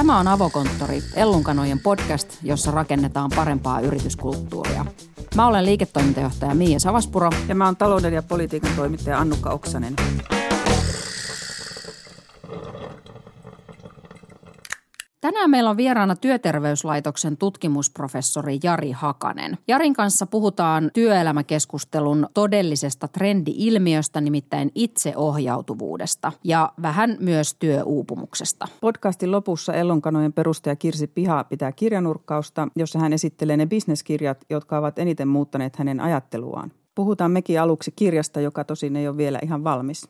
Tämä on Avokonttori, Ellunkanojen podcast, jossa rakennetaan parempaa yrityskulttuuria. Mä olen liiketoimintajohtaja Miia Savaspuro. Ja mä oon talouden ja politiikan toimittaja Annukka Oksanen. Tänään meillä on vieraana Työterveyslaitoksen tutkimusprofessori Jari Hakanen. Jarin kanssa puhutaan työelämäkeskustelun todellisesta trendi-ilmiöstä, nimittäin itseohjautuvuudesta ja vähän myös työuupumuksesta. Podcastin lopussa Ellonkanojen perustaja Kirsi Piha pitää kirjanurkkausta, jossa hän esittelee ne bisneskirjat, jotka ovat eniten muuttaneet hänen ajatteluaan. Puhutaan mekin aluksi kirjasta, joka tosin ei ole vielä ihan valmis.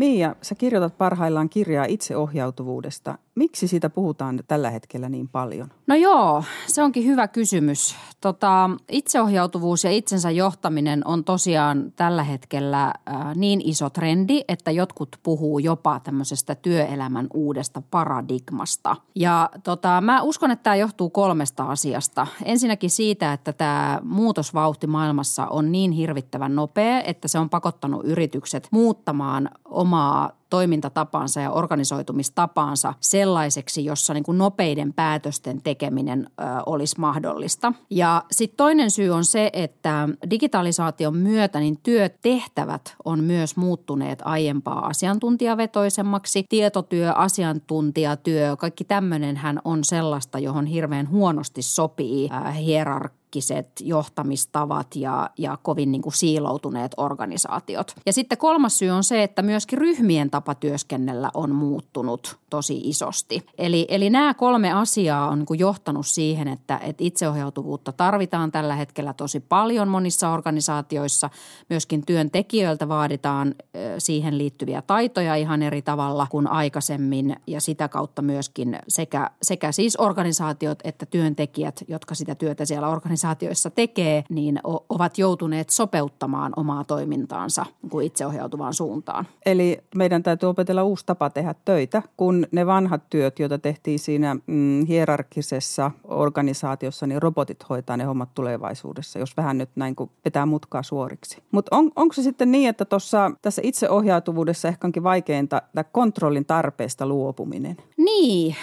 Miia, sä kirjoitat parhaillaan kirjaa itseohjautuvuudesta. Miksi siitä puhutaan tällä hetkellä niin paljon? No joo, se onkin hyvä kysymys. Tota, itseohjautuvuus ja itsensä johtaminen on tosiaan tällä hetkellä äh, niin iso trendi, että jotkut puhuu jopa tämmöisestä työelämän uudesta paradigmasta. Ja tota, mä uskon, että tämä johtuu kolmesta asiasta. Ensinnäkin siitä, että tämä muutosvauhti maailmassa on niin hirvittävän nopea, että se on pakottanut yritykset muuttamaan omaa toimintatapaansa ja organisoitumistapaansa sellaiseksi, jossa niin kuin nopeiden päätösten tekeminen ö, olisi mahdollista. Ja sitten toinen syy on se, että digitalisaation myötä niin työtehtävät on myös muuttuneet aiempaa asiantuntijavetoisemmaksi. Tietotyö, asiantuntijatyö, kaikki tämmöinenhän on sellaista, johon hirveän huonosti sopii äh, hierarkia hierarkkiset johtamistavat ja, ja kovin niin kuin siiloutuneet organisaatiot. Ja sitten kolmas syy on se, että myöskin ryhmien tapa työskennellä on muuttunut tosi isosti. Eli, eli nämä kolme asiaa on niin kuin johtanut siihen, että, että itseohjautuvuutta tarvitaan tällä hetkellä tosi paljon monissa organisaatioissa. Myöskin työntekijöiltä vaaditaan siihen liittyviä taitoja ihan eri tavalla kuin aikaisemmin ja sitä kautta myöskin sekä, sekä siis organisaatiot että työntekijät, jotka sitä työtä siellä organisaatioissa organisaatioissa tekee, niin ovat joutuneet sopeuttamaan omaa toimintaansa kuin itseohjautuvaan suuntaan. Eli meidän täytyy opetella uusi tapa tehdä töitä, kun ne vanhat työt, joita tehtiin siinä mm, hierarkisessa organisaatiossa, niin robotit hoitaa ne hommat tulevaisuudessa, jos vähän nyt näin kuin vetää mutkaa suoriksi. Mutta on, onko se sitten niin, että tuossa tässä itseohjautuvuudessa ehkä onkin vaikeinta kontrollin tarpeesta luopuminen? Niin,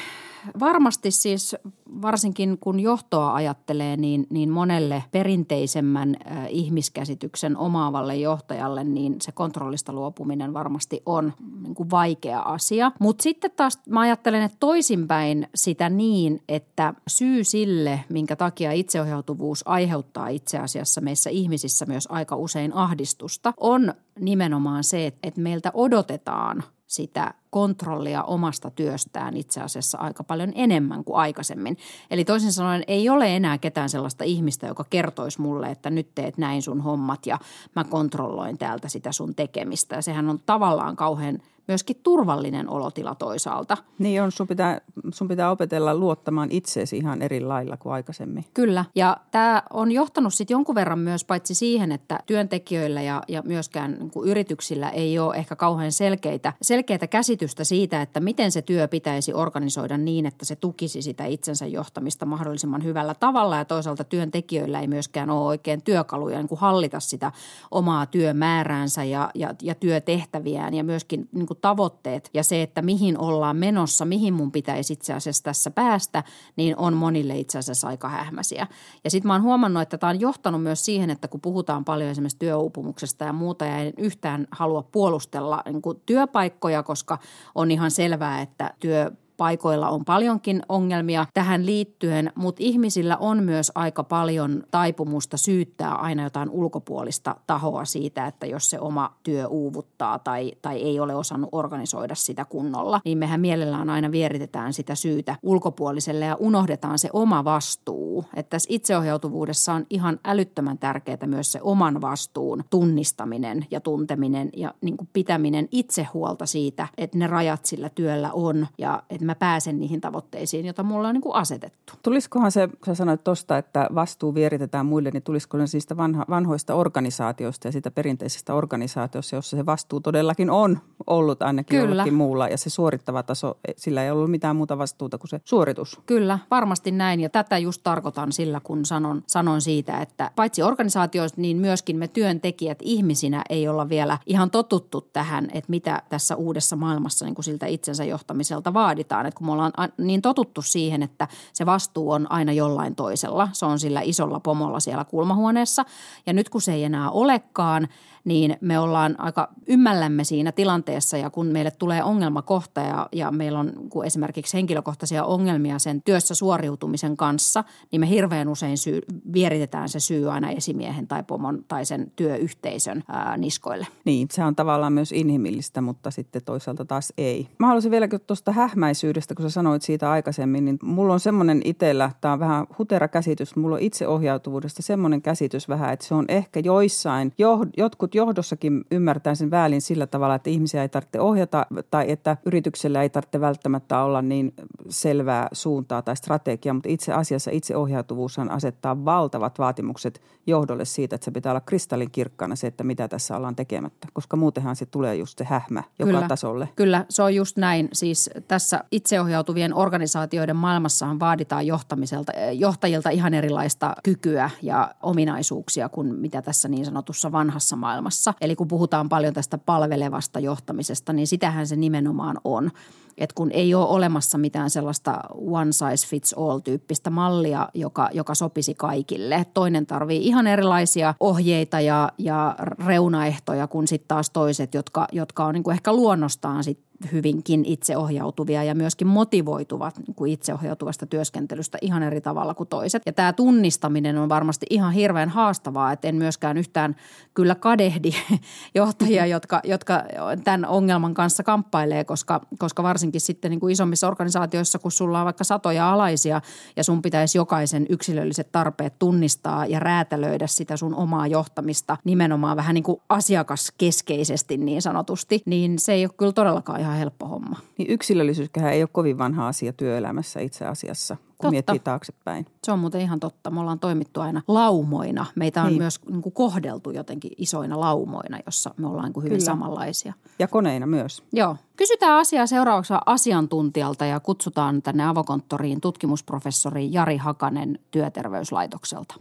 varmasti siis varsinkin kun johtoa ajattelee, niin, niin monelle perinteisemmän ihmiskäsityksen omaavalle johtajalle, niin se kontrollista luopuminen varmasti on niin kuin vaikea asia. Mutta sitten taas mä ajattelen, että toisinpäin sitä niin, että syy sille, minkä takia itseohjautuvuus aiheuttaa itse asiassa meissä ihmisissä myös aika usein ahdistusta, on nimenomaan se, että meiltä odotetaan sitä kontrollia omasta työstään itse asiassa aika paljon enemmän kuin aikaisemmin. Eli toisin sanoen ei ole enää ketään sellaista ihmistä, joka kertoisi mulle, että nyt teet näin sun hommat ja mä kontrolloin täältä sitä sun tekemistä. Ja sehän on tavallaan kauhean – myöskin turvallinen olotila toisaalta. Niin on, sun pitää, sun pitää opetella luottamaan itseesi ihan eri lailla kuin aikaisemmin. Kyllä, ja tämä on johtanut sitten jonkun verran myös paitsi siihen, että työntekijöillä ja, ja myöskään niin kuin yrityksillä ei ole ehkä kauhean selkeitä, selkeitä käsitystä siitä, että miten se työ pitäisi organisoida niin, että se tukisi sitä itsensä johtamista mahdollisimman hyvällä tavalla ja toisaalta työntekijöillä ei myöskään ole oikein työkaluja niin kuin hallita sitä omaa työmääräänsä ja, ja, ja työtehtäviään ja myöskin niin kuin tavoitteet ja se, että mihin ollaan menossa, mihin mun pitäisi itse asiassa tässä päästä, niin on monille itse asiassa aika hähmäsiä. Ja sitten mä oon huomannut, että tämä on johtanut myös siihen, että kun puhutaan paljon esimerkiksi työuupumuksesta ja muuta ja en yhtään halua puolustella niin työpaikkoja, koska on ihan selvää, että työ paikoilla on paljonkin ongelmia tähän liittyen, mutta ihmisillä on myös aika paljon taipumusta syyttää aina jotain ulkopuolista tahoa siitä, että jos se oma työ uuvuttaa tai, tai ei ole osannut organisoida sitä kunnolla, niin mehän mielellään aina vieritetään sitä syytä ulkopuoliselle ja unohdetaan se oma vastuu. Että tässä itseohjautuvuudessa on ihan älyttömän tärkeää myös se oman vastuun tunnistaminen ja tunteminen ja niin kuin pitäminen itse huolta siitä, että ne rajat sillä työllä on ja että mä pääsen niihin tavoitteisiin, joita mulla on niin kuin asetettu. Tulisikohan se, kun sä sanoit tuosta, että vastuu vieritetään muille, niin tulisiko ne siitä vanha, vanhoista organisaatioista ja siitä perinteisestä organisaatiosta, jossa se vastuu todellakin on ollut ainakin Kyllä. jollekin muulla ja se suorittava taso, sillä ei ollut mitään muuta vastuuta kuin se suoritus. Kyllä, varmasti näin ja tätä just tarkoitan sillä, kun sanon, sanon siitä, että paitsi organisaatioista, niin myöskin me työntekijät ihmisinä ei olla vielä ihan totuttu tähän, että mitä tässä uudessa maailmassa niin kuin siltä itsensä johtamiselta vaaditaan. Että kun me ollaan niin totuttu siihen, että se vastuu on aina jollain toisella, se on sillä isolla pomolla siellä kulmahuoneessa. Ja nyt kun se ei enää olekaan – niin me ollaan aika ymmällämme siinä tilanteessa ja kun meille tulee ongelmakohta ja, ja meillä on esimerkiksi henkilökohtaisia ongelmia sen työssä suoriutumisen kanssa, niin me hirveän usein syy, vieritetään se syy aina esimiehen tai pomon tai sen työyhteisön ää, niskoille. Niin, se on tavallaan myös inhimillistä, mutta sitten toisaalta taas ei. Mä haluaisin vielä tuosta hähmäisyydestä, kun sä sanoit siitä aikaisemmin, niin mulla on semmoinen itsellä, tämä on vähän hutera käsitys, mulla on itseohjautuvuudesta semmoinen käsitys vähän, että se on ehkä joissain, jo, jotkut johdossakin ymmärtää sen väärin sillä tavalla, että ihmisiä ei tarvitse ohjata tai että yrityksellä ei tarvitse välttämättä olla niin selvää suuntaa tai strategiaa, mutta itse asiassa itseohjautuvuushan asettaa valtavat vaatimukset johdolle siitä, että se pitää olla kristallin kirkkana se, että mitä tässä ollaan tekemättä, koska muutenhan se tulee just se hähmä joka kyllä, tasolle. Kyllä, se on just näin. Siis tässä itseohjautuvien organisaatioiden maailmassahan vaaditaan johtamiselta, johtajilta ihan erilaista kykyä ja ominaisuuksia kuin mitä tässä niin sanotussa vanhassa maailmassa maailmassa. Eli kun puhutaan paljon tästä palvelevasta johtamisesta, niin sitähän se nimenomaan on. että kun ei ole olemassa mitään sellaista one size fits all tyyppistä mallia, joka, joka sopisi kaikille. Toinen tarvii ihan erilaisia ohjeita ja, ja reunaehtoja kuin sitten taas toiset, jotka, jotka on niin kuin ehkä luonnostaan sit hyvinkin itseohjautuvia ja myöskin motivoituvat niin kuin itseohjautuvasta työskentelystä ihan eri tavalla kuin toiset. Ja tämä tunnistaminen on varmasti ihan hirveän haastavaa, että en myöskään yhtään kyllä kadehdi johtajia, mm-hmm. jotka, jotka tämän ongelman kanssa kamppailee, koska, koska varsinkin sitten niin kuin isommissa organisaatioissa, kun sulla on vaikka satoja alaisia ja sun pitäisi jokaisen yksilölliset tarpeet tunnistaa ja räätälöidä sitä sun omaa johtamista nimenomaan vähän niin kuin asiakaskeskeisesti niin sanotusti, niin se ei ole kyllä todellakaan ihan helppo homma. Niin yksilöllisyyskään ei ole kovin vanha asia työelämässä itse asiassa, kun totta. miettii taaksepäin. Se on muuten ihan totta. Me ollaan toimittu aina laumoina. Meitä on niin. myös niin kuin kohdeltu jotenkin isoina laumoina, jossa me ollaan niin kuin hyvin Kyllä. samanlaisia. Ja koneina myös. Joo. Kysytään asiaa seuraavaksi asiantuntijalta ja kutsutaan tänne avokonttoriin tutkimusprofessori Jari Hakanen työterveyslaitokselta.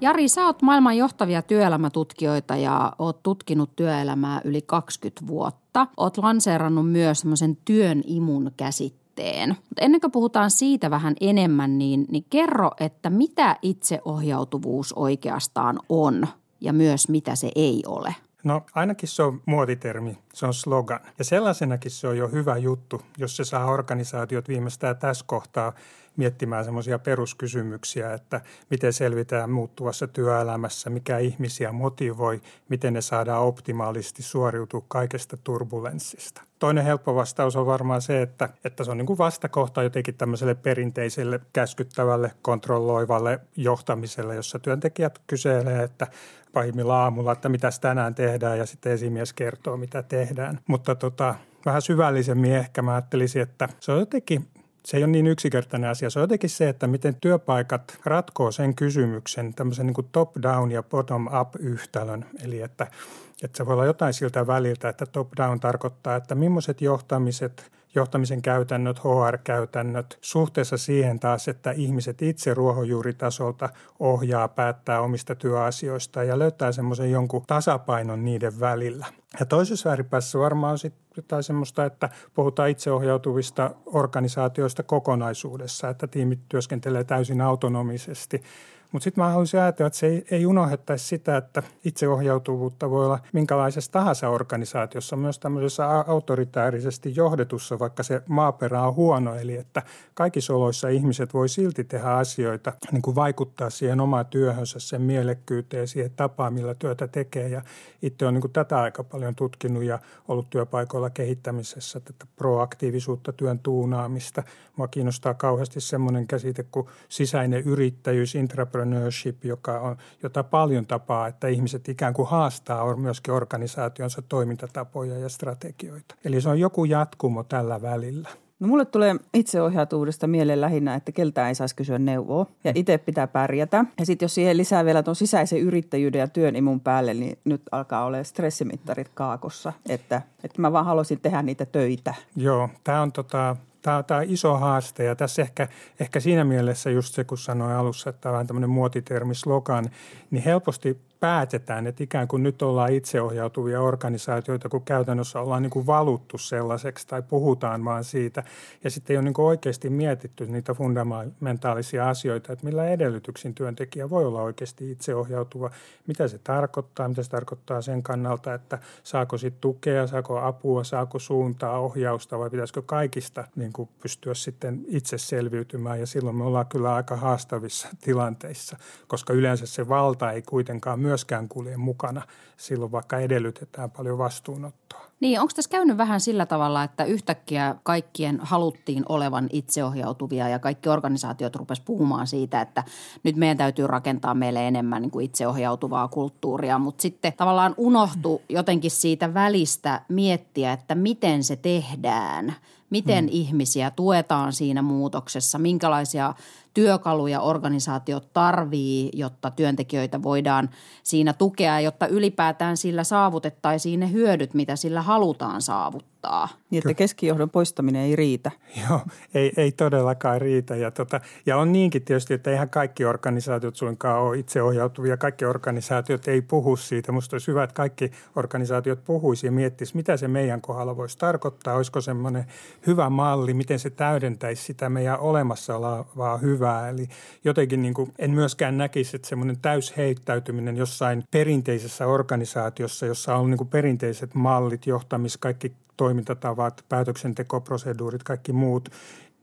Jari, sä oot maailman johtavia työelämätutkijoita ja oot tutkinut työelämää yli 20 vuotta. Oot lanseerannut myös semmoisen työn imun käsitteen. Mutta ennen kuin puhutaan siitä vähän enemmän, niin, niin kerro, että mitä itseohjautuvuus oikeastaan on ja myös mitä se ei ole. No ainakin se on muotitermi, se on slogan. Ja sellaisenakin se on jo hyvä juttu, jos se saa organisaatiot viimeistään tässä kohtaa miettimään semmoisia peruskysymyksiä, että miten selvitään muuttuvassa työelämässä, mikä ihmisiä motivoi, miten ne saadaan optimaalisesti suoriutua kaikesta turbulenssista. Toinen helppo vastaus on varmaan se, että, että se on niin kuin vastakohta jotenkin tämmöiselle perinteiselle käskyttävälle, kontrolloivalle johtamiselle, jossa työntekijät kyselee, että pahimmillaan aamulla, että mitä tänään tehdään ja sitten esimies kertoo, mitä tehdään. Mutta tota, vähän syvällisemmin ehkä mä ajattelisin, että se on jotenkin se ei ole niin yksinkertainen asia. Se on jotenkin se, että miten työpaikat ratkoo sen kysymyksen, tämmöisen niin top-down ja bottom-up yhtälön. Eli että, että se voi olla jotain siltä väliltä, että top-down tarkoittaa, että millaiset johtamiset – johtamisen käytännöt, HR-käytännöt suhteessa siihen taas, että ihmiset itse ruohonjuuritasolta ohjaa, päättää omista työasioista ja löytää semmoisen jonkun tasapainon niiden välillä. Ja toisessa ääripäässä varmaan on sitten jotain semmoista, että puhutaan itseohjautuvista organisaatioista kokonaisuudessa, että tiimit työskentelee täysin autonomisesti – mutta sitten mä haluaisin ajatella, että se ei, ei unohdettaisi sitä, että itseohjautuvuutta voi olla minkälaisessa tahansa organisaatiossa, myös tämmöisessä autoritäärisesti johdetussa, vaikka se maaperä on huono. Eli että kaikissa oloissa ihmiset voi silti tehdä asioita, niin kuin vaikuttaa siihen omaan työhönsä, sen mielekkyyteen, siihen tapaan, millä työtä tekee. Ja itse olen niin tätä aika paljon tutkinut ja ollut työpaikoilla kehittämisessä, tätä proaktiivisuutta, työn tuunaamista. Mua kiinnostaa kauheasti semmoinen käsite kuin sisäinen yrittäjyys, intrapreneur entrepreneurship, joka on, jota paljon tapaa, että ihmiset ikään kuin haastaa myöskin organisaationsa toimintatapoja ja strategioita. Eli se on joku jatkumo tällä välillä. No mulle tulee itseohjautuvuudesta mieleen lähinnä, että keltään ei saisi kysyä neuvoa ja itse pitää pärjätä. Ja sitten jos siihen lisää vielä tuon sisäisen yrittäjyyden ja työn imun päälle, niin nyt alkaa olla stressimittarit kaakossa, että, että mä vaan haluaisin tehdä niitä töitä. Joo, tämä on tota, Tämä, tämä on iso haaste ja tässä ehkä, ehkä siinä mielessä just se, kun sanoin alussa, että tämä on tämmöinen muotitermi slogan, niin helposti päätetään, että ikään kuin nyt ollaan itseohjautuvia organisaatioita, kun käytännössä ollaan niin kuin valuttu sellaiseksi tai puhutaan vaan siitä. Ja sitten ei ole niin kuin oikeasti mietitty niitä fundamentaalisia asioita, että millä edellytyksin työntekijä voi olla oikeasti itseohjautuva, mitä se tarkoittaa, mitä se tarkoittaa sen kannalta, että saako sitten tukea, saako apua, saako suuntaa, ohjausta vai pitäisikö kaikista niin kuin pystyä sitten itse selviytymään. Ja silloin me ollaan kyllä aika haastavissa tilanteissa, koska yleensä se valta ei kuitenkaan myöskään kulje mukana silloin, vaikka edellytetään paljon vastuunottoa. Niin, onko tässä käynyt vähän sillä tavalla, että yhtäkkiä kaikkien haluttiin olevan itseohjautuvia ja kaikki organisaatiot rupes puhumaan siitä, että nyt meidän täytyy rakentaa meille enemmän niin kuin itseohjautuvaa kulttuuria, mutta sitten tavallaan unohtu jotenkin siitä välistä miettiä, että miten se tehdään – miten hmm. ihmisiä tuetaan siinä muutoksessa, minkälaisia työkaluja organisaatiot tarvii, jotta työntekijöitä voidaan siinä tukea, jotta ylipäätään sillä saavutettaisiin ne hyödyt, mitä sillä halutaan saavuttaa. Niin, että keskijohdon poistaminen ei riitä. Joo, ei, ei todellakaan riitä. Ja, tota, ja on niinkin tietysti, että eihän kaikki organisaatiot suinkaan ole itseohjautuvia. Kaikki organisaatiot ei puhu siitä. Minusta olisi hyvä, että kaikki organisaatiot puhuisi ja miettisivät, mitä se meidän kohdalla voisi tarkoittaa. Olisiko semmoinen hyvä malli, miten se täydentäisi sitä meidän olemassa olevaa hyvää. Eli jotenkin niin kuin en myöskään näkisi, että semmoinen täysheittäytyminen jossain perinteisessä organisaatiossa, jossa on niin kuin perinteiset mallit, johtamis, kaikki toimintatavat, päätöksentekoproseduurit, kaikki muut,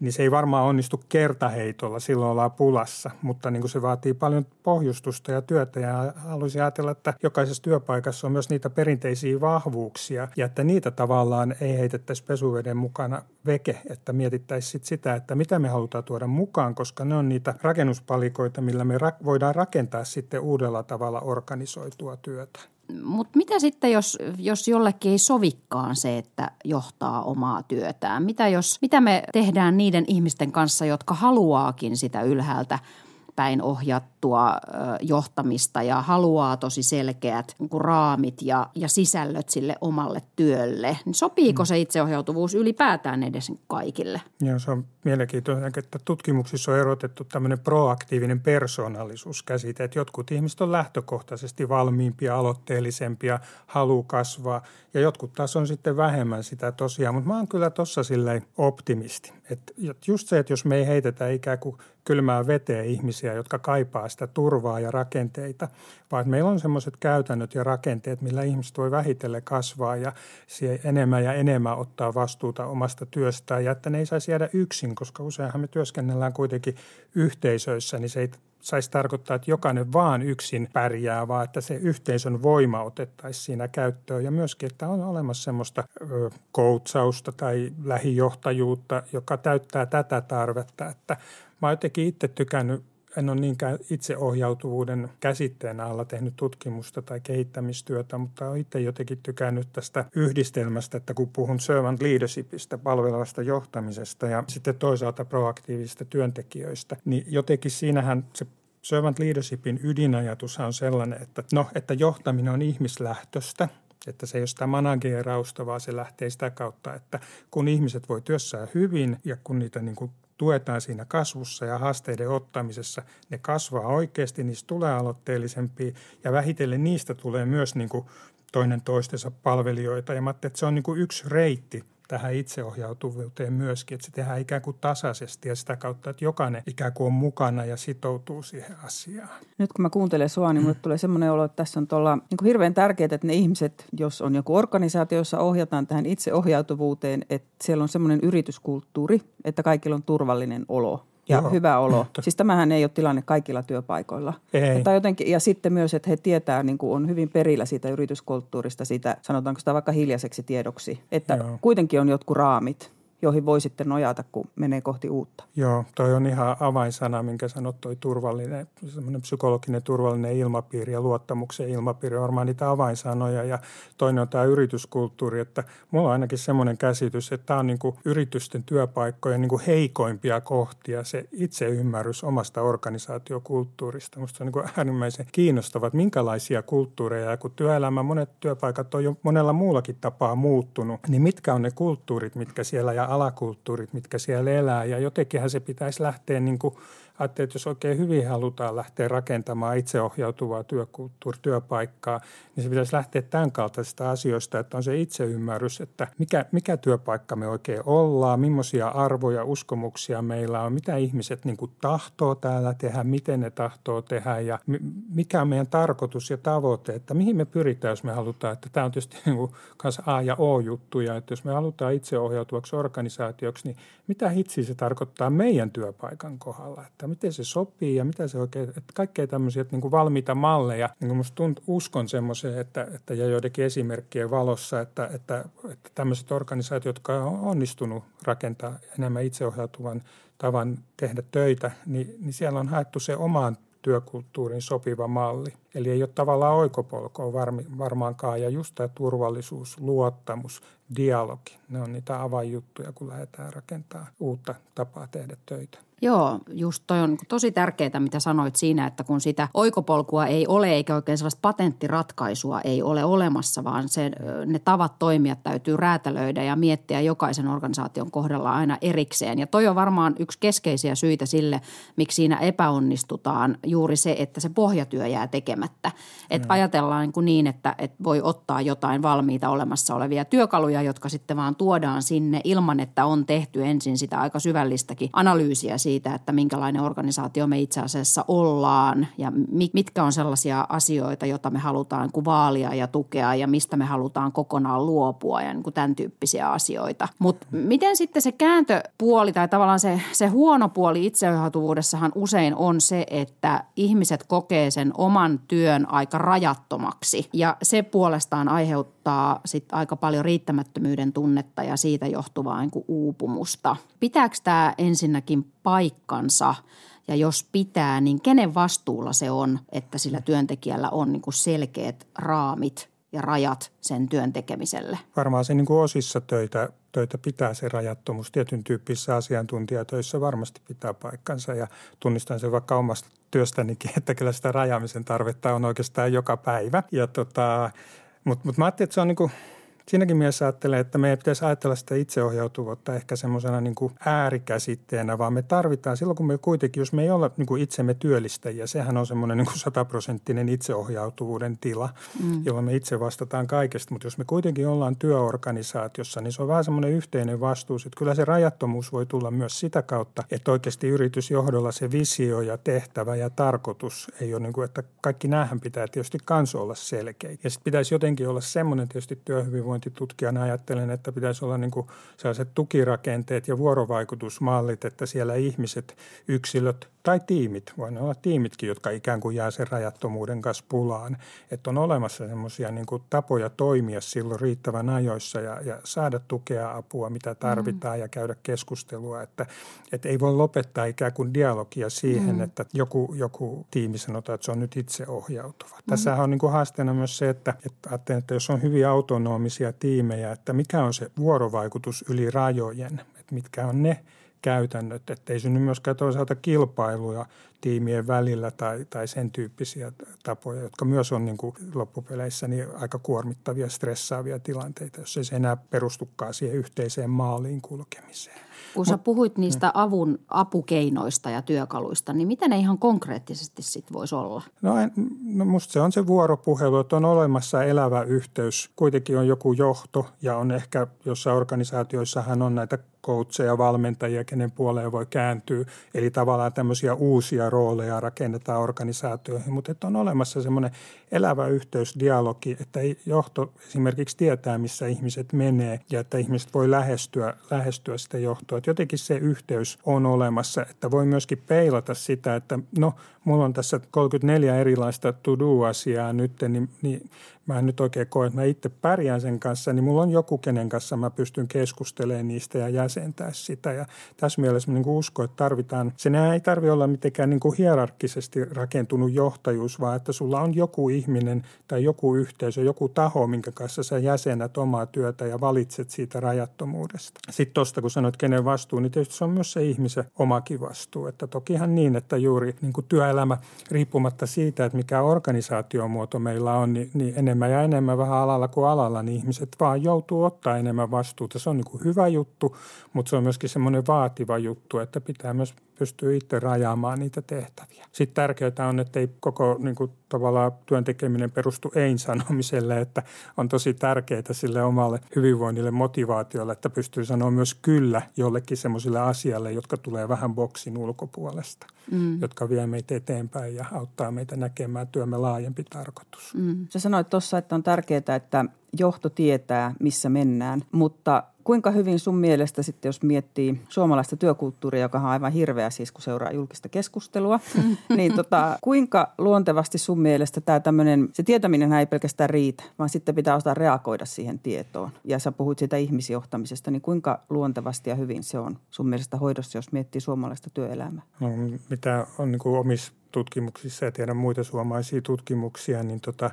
niin se ei varmaan onnistu kertaheitolla, silloin ollaan pulassa, mutta niin kuin se vaatii paljon pohjustusta ja työtä ja haluaisin ajatella, että jokaisessa työpaikassa on myös niitä perinteisiä vahvuuksia ja että niitä tavallaan ei heitettäisi pesuveden mukana veke, että mietittäisiin sit sitä, että mitä me halutaan tuoda mukaan, koska ne on niitä rakennuspalikoita, millä me ra- voidaan rakentaa sitten uudella tavalla organisoitua työtä. Mutta mitä sitten, jos, jos jollekin ei sovikkaan se, että johtaa omaa työtään? Mitä, jos, mitä me tehdään niiden ihmisten kanssa, jotka haluaakin sitä ylhäältä päin ohjattua johtamista ja haluaa tosi selkeät niin raamit ja, ja sisällöt sille omalle työlle. Niin sopiiko mm. se itseohjautuvuus ylipäätään edes kaikille? Joo, se on mielenkiintoista, että tutkimuksissa on erotettu tämmöinen proaktiivinen persoonallisuuskäsite, että jotkut ihmiset on lähtökohtaisesti valmiimpia, aloitteellisempia, halu kasvaa ja jotkut taas on sitten vähemmän sitä tosiaan, mutta mä oon kyllä tossa silleen optimisti. Että just se, että jos me ei heitetä ikään kuin kylmää veteen ihmisiä, jotka kaipaa sitä turvaa ja rakenteita, vaan meillä on semmoiset käytännöt ja rakenteet, millä ihmiset voi vähitellen kasvaa ja enemmän ja enemmän ottaa vastuuta omasta työstään ja että ne ei saisi jäädä yksin, koska useinhan me työskennellään kuitenkin yhteisöissä, niin se ei saisi tarkoittaa, että jokainen vaan yksin pärjää, vaan että se yhteisön voima otettaisiin siinä käyttöön. Ja myöskin, että on olemassa semmoista koutsausta tai lähijohtajuutta, joka täyttää tätä tarvetta, että mä oon jotenkin itse tykännyt en ole niinkään itseohjautuvuuden käsitteen alla tehnyt tutkimusta tai kehittämistyötä, mutta olen itse jotenkin tykännyt tästä yhdistelmästä, että kun puhun servant leadershipistä, palvelevasta johtamisesta ja sitten toisaalta proaktiivisista työntekijöistä, niin jotenkin siinähän se servant leadershipin ydinajatus on sellainen, että, no, että johtaminen on ihmislähtöstä – että se ei ole sitä managerausta, vaan se lähtee sitä kautta, että kun ihmiset voi työssään hyvin ja kun niitä niin kuin tuetaan siinä kasvussa ja haasteiden ottamisessa. Ne kasvaa oikeasti, niistä tulee aloitteellisempia ja vähitellen niistä tulee myös niin kuin toinen toistensa palvelijoita. Ja mä että se on niin kuin yksi reitti tähän itseohjautuvuuteen myöskin, että se tehdään ikään kuin tasaisesti ja sitä kautta, että jokainen ikään kuin on mukana ja sitoutuu siihen asiaan. Nyt kun mä kuuntelen sua, niin mulle tulee semmoinen olo, että tässä on tuolla niin kuin hirveän tärkeää, että ne ihmiset, jos on joku organisaatio, jossa ohjataan tähän itseohjautuvuuteen, että siellä on semmoinen yrityskulttuuri, että kaikilla on turvallinen olo ja Joo, hyvä olo. Mutta. Siis tämähän ei ole tilanne kaikilla työpaikoilla. Ei. Tai jotenkin, ja sitten myös, että he tietää, niin kuin on hyvin perillä siitä yrityskulttuurista, siitä sanotaanko sitä vaikka hiljaiseksi tiedoksi, että Joo. kuitenkin on jotkut raamit. Joihin voi sitten nojata, kun menee kohti uutta. Joo, toi on ihan avainsana, minkä sanot, toi turvallinen, semmoinen psykologinen turvallinen ilmapiiri ja luottamuksen ilmapiiri on varmaan niitä avainsanoja. Ja toinen on tämä yrityskulttuuri, että mulla on ainakin semmoinen käsitys, että tämä on niin kuin yritysten työpaikkojen niin heikoimpia kohtia, se itseymmärrys omasta organisaatiokulttuurista. Musta se on niin äärimmäisen kiinnostavaa, että minkälaisia kulttuureja, ja kun työelämä, monet työpaikat on jo monella muullakin tapaa muuttunut, niin mitkä on ne kulttuurit, mitkä siellä ja alakulttuurit, mitkä siellä elää. Ja jotenkinhän se pitäisi lähteä niin kuin ajattelin, että jos oikein hyvin halutaan lähteä rakentamaan itseohjautuvaa työkulttuuri, työpaikkaa, niin se pitäisi lähteä tämän kaltaisista asioista, että on se itseymmärrys, että mikä, mikä työpaikka me oikein ollaan, millaisia arvoja, uskomuksia meillä on, mitä ihmiset niin kuin tahtoo täällä tehdä, miten ne tahtoo tehdä ja mikä on meidän tarkoitus ja tavoite, että mihin me pyritään, jos me halutaan, että tämä on tietysti niin kuin A ja O-juttuja, että jos me halutaan itseohjautuvaksi organisaatioksi, niin mitä hitsi se tarkoittaa meidän työpaikan kohdalla, että miten se sopii ja mitä se oikein, että kaikkea tämmöisiä että niin kuin valmiita malleja. Niin kuin musta tunt, uskon semmoiseen, että, että ja joidenkin esimerkkien valossa, että, että, että tämmöiset organisaatiot, jotka on onnistunut rakentaa enemmän itseohjautuvan tavan tehdä töitä, niin, niin siellä on haettu se omaan työkulttuurin sopiva malli. Eli ei ole tavallaan oikopolkoa varmaankaan. Ja just tämä turvallisuus, luottamus, dialogi, ne on niitä avainjuttuja, kun lähdetään rakentamaan uutta tapaa tehdä töitä. Joo, just toi on tosi tärkeää, mitä sanoit siinä, että kun sitä oikopolkua ei ole eikä oikein sellaista patenttiratkaisua ei ole olemassa, vaan se, ne tavat toimia täytyy räätälöidä ja miettiä jokaisen organisaation kohdalla aina erikseen. Ja toi on varmaan yksi keskeisiä syitä sille, miksi siinä epäonnistutaan juuri se, että se pohjatyö jää tekemättä. Että mm. ajatellaan niin, kuin niin että, että voi ottaa jotain valmiita olemassa olevia työkaluja, jotka sitten vaan tuodaan sinne ilman, että on tehty ensin sitä aika syvällistäkin analyysiä siitä, että minkälainen organisaatio me itse asiassa ollaan ja mitkä on sellaisia asioita, joita me halutaan vaalia ja tukea ja mistä me halutaan kokonaan luopua ja niin kuin tämän tyyppisiä asioita. Mutta miten sitten se kääntöpuoli tai tavallaan se, se huono puoli itseohjautuvuudessahan usein on se, että ihmiset kokee sen oman työn aika rajattomaksi ja se puolestaan aiheuttaa sit aika paljon riittämättömyyden tunnetta ja siitä johtuvaa niin kuin uupumusta. Pitääkö tämä ensinnäkin paikkansa ja jos pitää, niin kenen vastuulla se on, että sillä työntekijällä on niin kuin selkeät raamit ja rajat sen työn tekemiselle? Varmaan se niin kuin osissa töitä, töitä pitää se rajattomuus. Tietyn tyyppisissä asiantuntijatöissä varmasti pitää paikkansa ja tunnistan sen vaikka omasta työstänikin, että kyllä sitä rajaamisen tarvetta on oikeastaan joka päivä. Ja tota, mutta mut mä ajattelin, että se on niin kuin – siinäkin mielessä ajattelen, että meidän pitäisi ajatella sitä itseohjautuvuutta ehkä semmoisena niin kuin äärikäsitteenä, vaan me tarvitaan silloin, kun me kuitenkin, jos me ei olla niin kuin itsemme työllistäjiä, sehän on semmoinen niin kuin sataprosenttinen itseohjautuvuuden tila, mm. jolloin me itse vastataan kaikesta. Mutta jos me kuitenkin ollaan työorganisaatiossa, niin se on vähän semmoinen yhteinen vastuus, että kyllä se rajattomuus voi tulla myös sitä kautta, että oikeasti yritysjohdolla se visio ja tehtävä ja tarkoitus ei ole niin kuin, että kaikki näähän pitää tietysti kanssa olla selkeä. Ja sitten pitäisi jotenkin olla semmoinen tietysti työhyvinvointi hyvinvointitutkijana ajattelen, että pitäisi olla niin kuin sellaiset tukirakenteet ja vuorovaikutusmallit, että siellä ihmiset, yksilöt tai tiimit, voi olla tiimitkin, jotka ikään kuin jää sen rajattomuuden kanssa pulaan, että on olemassa semmoisia niin tapoja toimia silloin riittävän ajoissa ja, ja saada tukea apua, mitä tarvitaan mm. ja käydä keskustelua, että, että ei voi lopettaa ikään kuin dialogia siihen, mm. että joku, joku tiimi sanotaan, että se on nyt itseohjautuva. Mm. Tässä on niin kuin haasteena myös se, että, että, että jos on hyvin autonomisia tiimejä, että mikä on se vuorovaikutus yli rajojen, että mitkä on ne – käytännöt, ettei synny myöskään toisaalta kilpailuja tiimien välillä tai, tai sen tyyppisiä tapoja, jotka myös on niin kuin loppupeleissä niin aika kuormittavia, stressaavia tilanteita, jos ei se enää perustukaan siihen yhteiseen maaliin kulkemiseen. Kun sä puhuit niistä avun apukeinoista ja työkaluista, niin mitä ne ihan konkreettisesti sitten voisi olla? No, en, no musta se on se vuoropuhelu, että on olemassa elävä yhteys. Kuitenkin on joku johto ja on ehkä jossain organisaatioissahan on näitä coacheja, valmentajia, kenen puoleen voi kääntyä. Eli tavallaan tämmöisiä uusia rooleja rakennetaan organisaatioihin, mutta että on olemassa semmoinen elävä yhteys, dialogi, että johto esimerkiksi tietää, missä ihmiset menee ja että ihmiset voi lähestyä, lähestyä sitä johtoa. Että jotenkin se yhteys on olemassa, että voi myöskin peilata sitä, että no, mulla on tässä 34 erilaista to-do-asiaa nyt, niin, niin mä en nyt oikein koe, että mä itse pärjään sen kanssa, niin mulla on joku, kenen kanssa mä pystyn keskustelemaan niistä ja jäsentää sitä. Ja tässä mielessä mä niin uskon, että tarvitaan, se ei tarvi olla mitenkään niin kuin hierarkkisesti rakentunut johtajuus, vaan että sulla on joku ihminen tai joku yhteisö, joku taho, minkä kanssa sä jäsenät omaa työtä ja valitset siitä rajattomuudesta. Sitten tuosta, kun sanoit, kenen vastuu, niin tietysti se on myös se ihmisen omakin vastuu. Että tokihan niin, että juuri niin kuin työelämä riippumatta siitä, että mikä organisaatiomuoto meillä on, niin, niin enemmän ja enemmän vähän alalla kuin alalla, niin ihmiset vaan joutuu ottaa enemmän vastuuta. Se on niin kuin hyvä juttu, mutta se on myöskin semmoinen vaativa juttu, että pitää myös pystyä itse rajaamaan niitä tehtäviä. Sitten tärkeää on, että ei koko niin kuin, tavallaan työn tekeminen perustu ei-sanomiselle, että on tosi tärkeää sille omalle hyvinvoinnille, motivaatiolle, että pystyy sanoa myös kyllä jollekin semmoisille asialle, jotka tulee vähän boksin ulkopuolesta, mm. jotka vie meitä eteenpäin ja auttaa meitä näkemään työmme laajempi tarkoitus. Mm. Sä sanoit tuossa, että on tärkeää, että johto tietää, missä mennään, mutta Kuinka hyvin sun mielestä sitten, jos miettii suomalaista työkulttuuria, joka on aivan hirveä siis, kun seuraa julkista keskustelua, niin tota, kuinka luontevasti sun mielestä tämä tämmöinen, se tietäminen ei pelkästään riitä, vaan sitten pitää osata reagoida siihen tietoon. Ja sä puhuit siitä ihmisjohtamisesta, niin kuinka luontevasti ja hyvin se on sun mielestä hoidossa, jos miettii suomalaista työelämää? No, mitä on niin kuin omissa tutkimuksissa ja tiedän muita suomalaisia tutkimuksia, niin tota,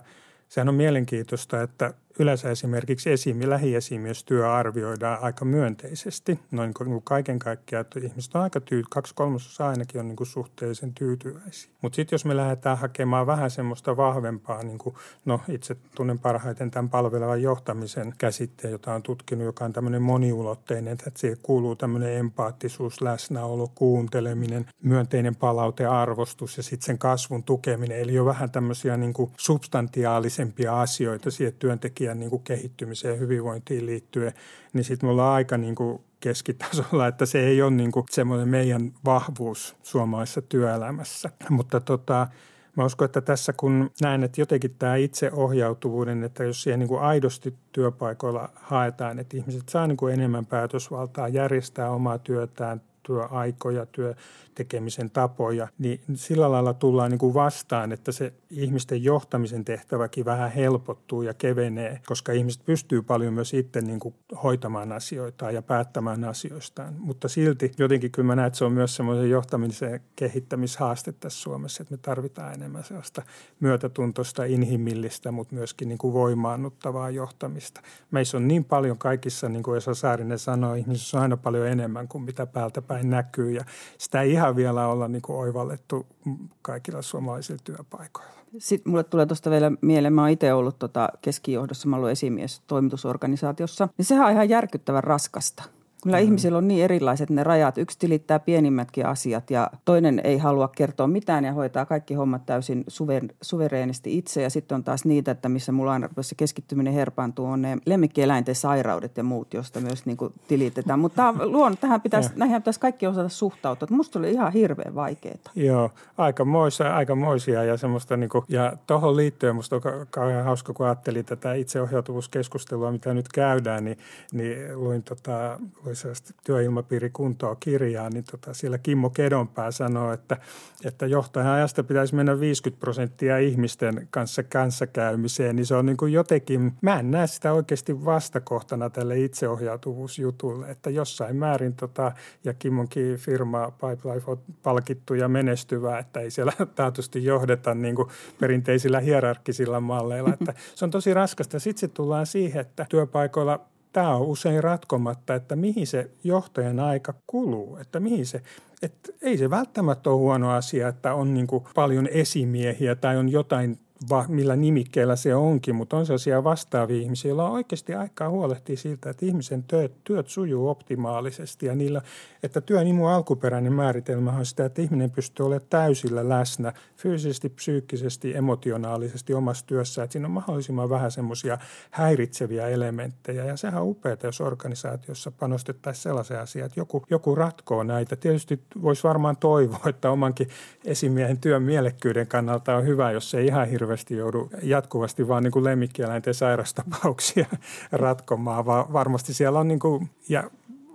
sehän on mielenkiintoista, että yleensä esimerkiksi esimi, lähiesimiestyö arvioidaan aika myönteisesti. Noin niin kaiken kaikkiaan, että ihmiset on aika tyy, kaksi kolmasosaa ainakin on niin kuin suhteellisen tyytyväisiä. Mutta sitten jos me lähdetään hakemaan vähän semmoista vahvempaa, niin kuin, no itse tunnen parhaiten tämän palvelevan johtamisen käsitteen, jota on tutkinut, joka on tämmöinen moniulotteinen, että siihen kuuluu tämmöinen empaattisuus, läsnäolo, kuunteleminen, myönteinen palaute, arvostus ja sitten sen kasvun tukeminen. Eli jo vähän tämmöisiä niin kuin substantiaalisempia asioita siihen työntekijän asian niin kuin kehittymiseen ja hyvinvointiin liittyen, niin sitten me ollaan aika niin kuin keskitasolla, että se ei ole niin kuin semmoinen meidän vahvuus suomalaisessa työelämässä. Mutta tota, Mä uskon, että tässä kun näen, että jotenkin tämä itseohjautuvuuden, että jos siihen niin kuin aidosti työpaikoilla haetaan, että ihmiset saa niin kuin enemmän päätösvaltaa järjestää omaa työtään, työaikoja, työ, tekemisen tapoja, niin sillä lailla tullaan niin kuin vastaan, että se ihmisten johtamisen tehtäväkin vähän helpottuu ja kevenee, koska ihmiset pystyy paljon myös itse niin kuin hoitamaan asioita ja päättämään asioistaan. Mutta silti jotenkin kyllä mä näen, että se on myös semmoisen johtamisen kehittämishaaste tässä Suomessa, että me tarvitaan enemmän sellaista myötätuntoista, inhimillistä, mutta myöskin niin kuin voimaannuttavaa johtamista. Meissä on niin paljon kaikissa, niin kuin Esa Saarinen sanoi, ihmisissä on aina paljon enemmän kuin mitä päältä päin näkyy ja sitä ei ihan vielä olla niin kuin oivallettu kaikilla suomalaisilla työpaikoilla. Sitten mulle tulee tuosta vielä mieleen, mä oon itse ollut tota keskijohdossa, mä ollut esimies toimitusorganisaatiossa, niin sehän on ihan järkyttävän raskasta – Kyllä mm. ihmisillä on niin erilaiset ne rajat. Yksi tilittää pienimmätkin asiat ja toinen ei halua kertoa mitään ja hoitaa kaikki hommat täysin suver, suvereenisti itse. Ja sitten on taas niitä, että missä mulla aina se keskittyminen herpaantuu, on ne lemmikkieläinten sairaudet ja muut, joista myös niin kuin tilitetään. Mutta luon, tähän pitäisi, näihin pitäisi kaikki osata suhtautua. Musta oli ihan hirveän vaikeaa. Joo, aika moisia, aika moisia ja semmoista niin kuin, ja tuohon liittyen musta on kauhean hauska, kun ajattelin tätä itseohjautuvuuskeskustelua, mitä nyt käydään, niin, niin luin tota, sellaista työilmapiirikuntoa kirjaa, niin tota, siellä Kimmo Kedonpää sanoo, että, että johtajan ajasta pitäisi mennä 50 prosenttia ihmisten kanssa kanssakäymiseen, niin se on niin kuin jotenkin, mä en näe sitä oikeasti vastakohtana tälle itseohjautuvuusjutulle, että jossain määrin tota, ja Kimmonkin firma Pipelife on palkittu ja menestyvä, että ei siellä taatusti johdeta niin kuin perinteisillä hierarkkisilla malleilla, että se on tosi raskasta. Sitten tullaan siihen, että työpaikoilla tämä on usein ratkomatta, että mihin se johtajan aika kuluu, että mihin se, että ei se välttämättä ole huono asia, että on niin paljon esimiehiä tai on jotain va, millä nimikkeellä se onkin, mutta on sellaisia vastaavia ihmisiä, joilla on oikeasti aikaa huolehtia siltä, että ihmisen työt, työt sujuu optimaalisesti ja niillä, että työn imun alkuperäinen määritelmä on sitä, että ihminen pystyy olemaan täysillä läsnä fyysisesti, psyykkisesti, emotionaalisesti omassa työssä, että siinä on mahdollisimman vähän semmoisia häiritseviä elementtejä ja sehän on upeaa, jos organisaatiossa panostettaisiin sellaisia asiaa, että joku, joku ratkoo näitä. Tietysti voisi varmaan toivoa, että omankin esimiehen työn mielekkyyden kannalta on hyvä, jos se ei ihan hirveän hirveästi joudu jatkuvasti vaan niin kuin lemmikkieläinten sairastapauksia ratkomaan, vaan varmasti siellä on niin kuin, ja